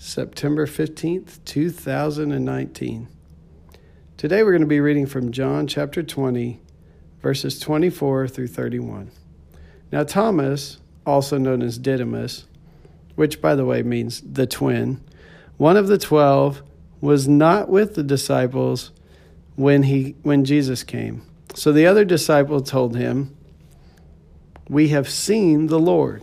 September 15th, 2019. Today we're going to be reading from John chapter 20, verses 24 through 31. Now, Thomas, also known as Didymus, which by the way means the twin, one of the twelve, was not with the disciples when, he, when Jesus came. So the other disciple told him, We have seen the Lord.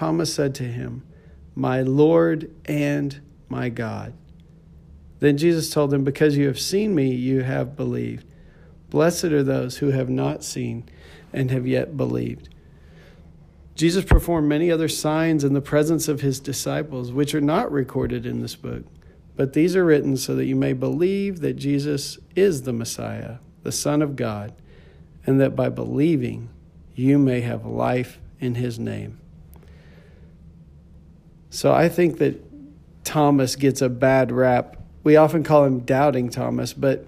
Thomas said to him, My Lord and my God. Then Jesus told him, Because you have seen me, you have believed. Blessed are those who have not seen and have yet believed. Jesus performed many other signs in the presence of his disciples, which are not recorded in this book. But these are written so that you may believe that Jesus is the Messiah, the Son of God, and that by believing you may have life in his name. So I think that Thomas gets a bad rap. We often call him doubting Thomas, but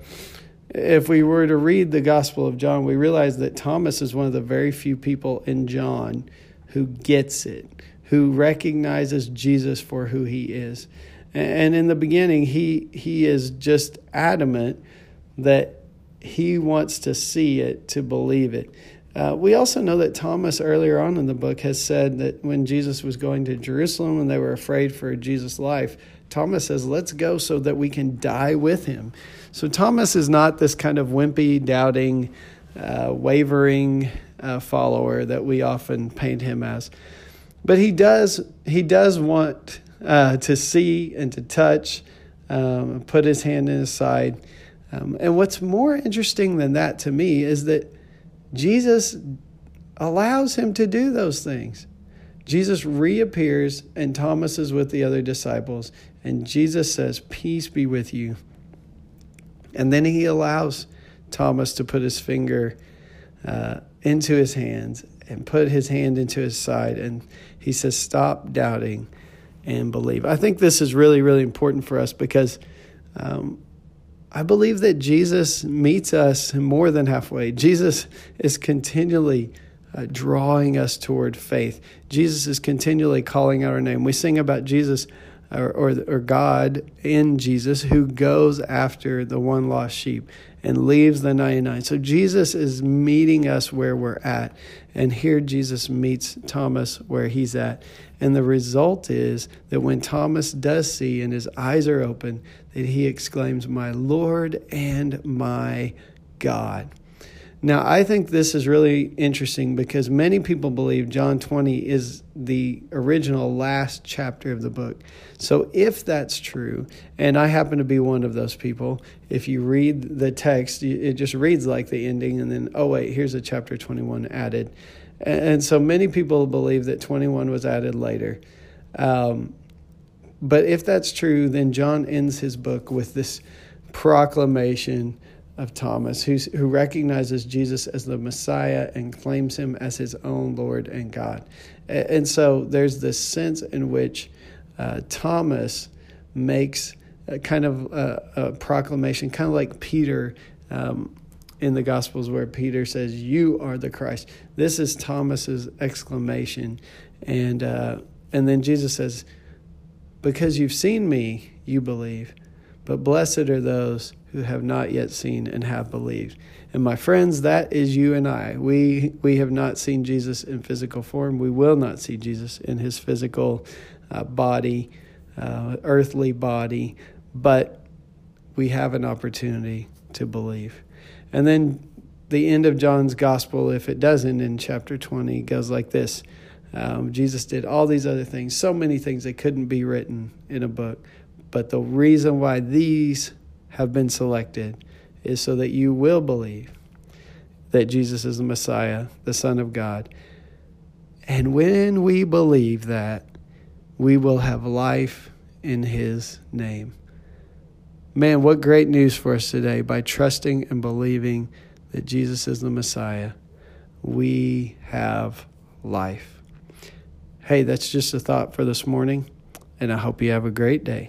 if we were to read the Gospel of John, we realize that Thomas is one of the very few people in John who gets it, who recognizes Jesus for who he is. And in the beginning, he, he is just adamant that he wants to see it to believe it. Uh, we also know that Thomas, earlier on in the book, has said that when Jesus was going to Jerusalem and they were afraid for Jesus' life, Thomas says, Let's go so that we can die with him. So Thomas is not this kind of wimpy, doubting, uh, wavering uh, follower that we often paint him as. But he does, he does want uh, to see and to touch, um, put his hand in his side. Um, and what's more interesting than that to me is that Jesus allows him to do those things. Jesus reappears, and Thomas is with the other disciples, and Jesus says, Peace be with you. And then he allows Thomas to put his finger uh, into his hands and put his hand into his side, and he says, Stop doubting and believe. I think this is really, really important for us because um, I believe that Jesus meets us more than halfway. Jesus is continually uh, drawing us toward faith. Jesus is continually calling out our name. We sing about Jesus or, or, or God in Jesus who goes after the one lost sheep and leaves the 99. So Jesus is meeting us where we're at. And here Jesus meets Thomas where he's at. And the result is that when Thomas does see and his eyes are open, that he exclaims, My Lord and my God. Now, I think this is really interesting because many people believe John 20 is the original last chapter of the book. So, if that's true, and I happen to be one of those people, if you read the text, it just reads like the ending, and then, oh, wait, here's a chapter 21 added. And so, many people believe that 21 was added later. Um, but if that's true, then John ends his book with this proclamation of Thomas, who's, who recognizes Jesus as the Messiah and claims him as his own Lord and God. And so there's this sense in which uh, Thomas makes a kind of a, a, proclamation, kind of like Peter um, in the Gospels, where Peter says, "You are the Christ." This is Thomas's exclamation, and uh, and then Jesus says, "Because you've seen me, you believe." But blessed are those who have not yet seen and have believed. And my friends, that is you and I. We we have not seen Jesus in physical form. We will not see Jesus in his physical uh, body uh, earthly body, but we have an opportunity to believe. And then the end of John's gospel, if it doesn't in chapter 20, goes like this um, Jesus did all these other things, so many things that couldn't be written in a book. But the reason why these have been selected is so that you will believe that Jesus is the Messiah, the Son of God. And when we believe that, we will have life in His name. Man, what great news for us today. By trusting and believing that Jesus is the Messiah, we have life. Hey, that's just a thought for this morning, and I hope you have a great day.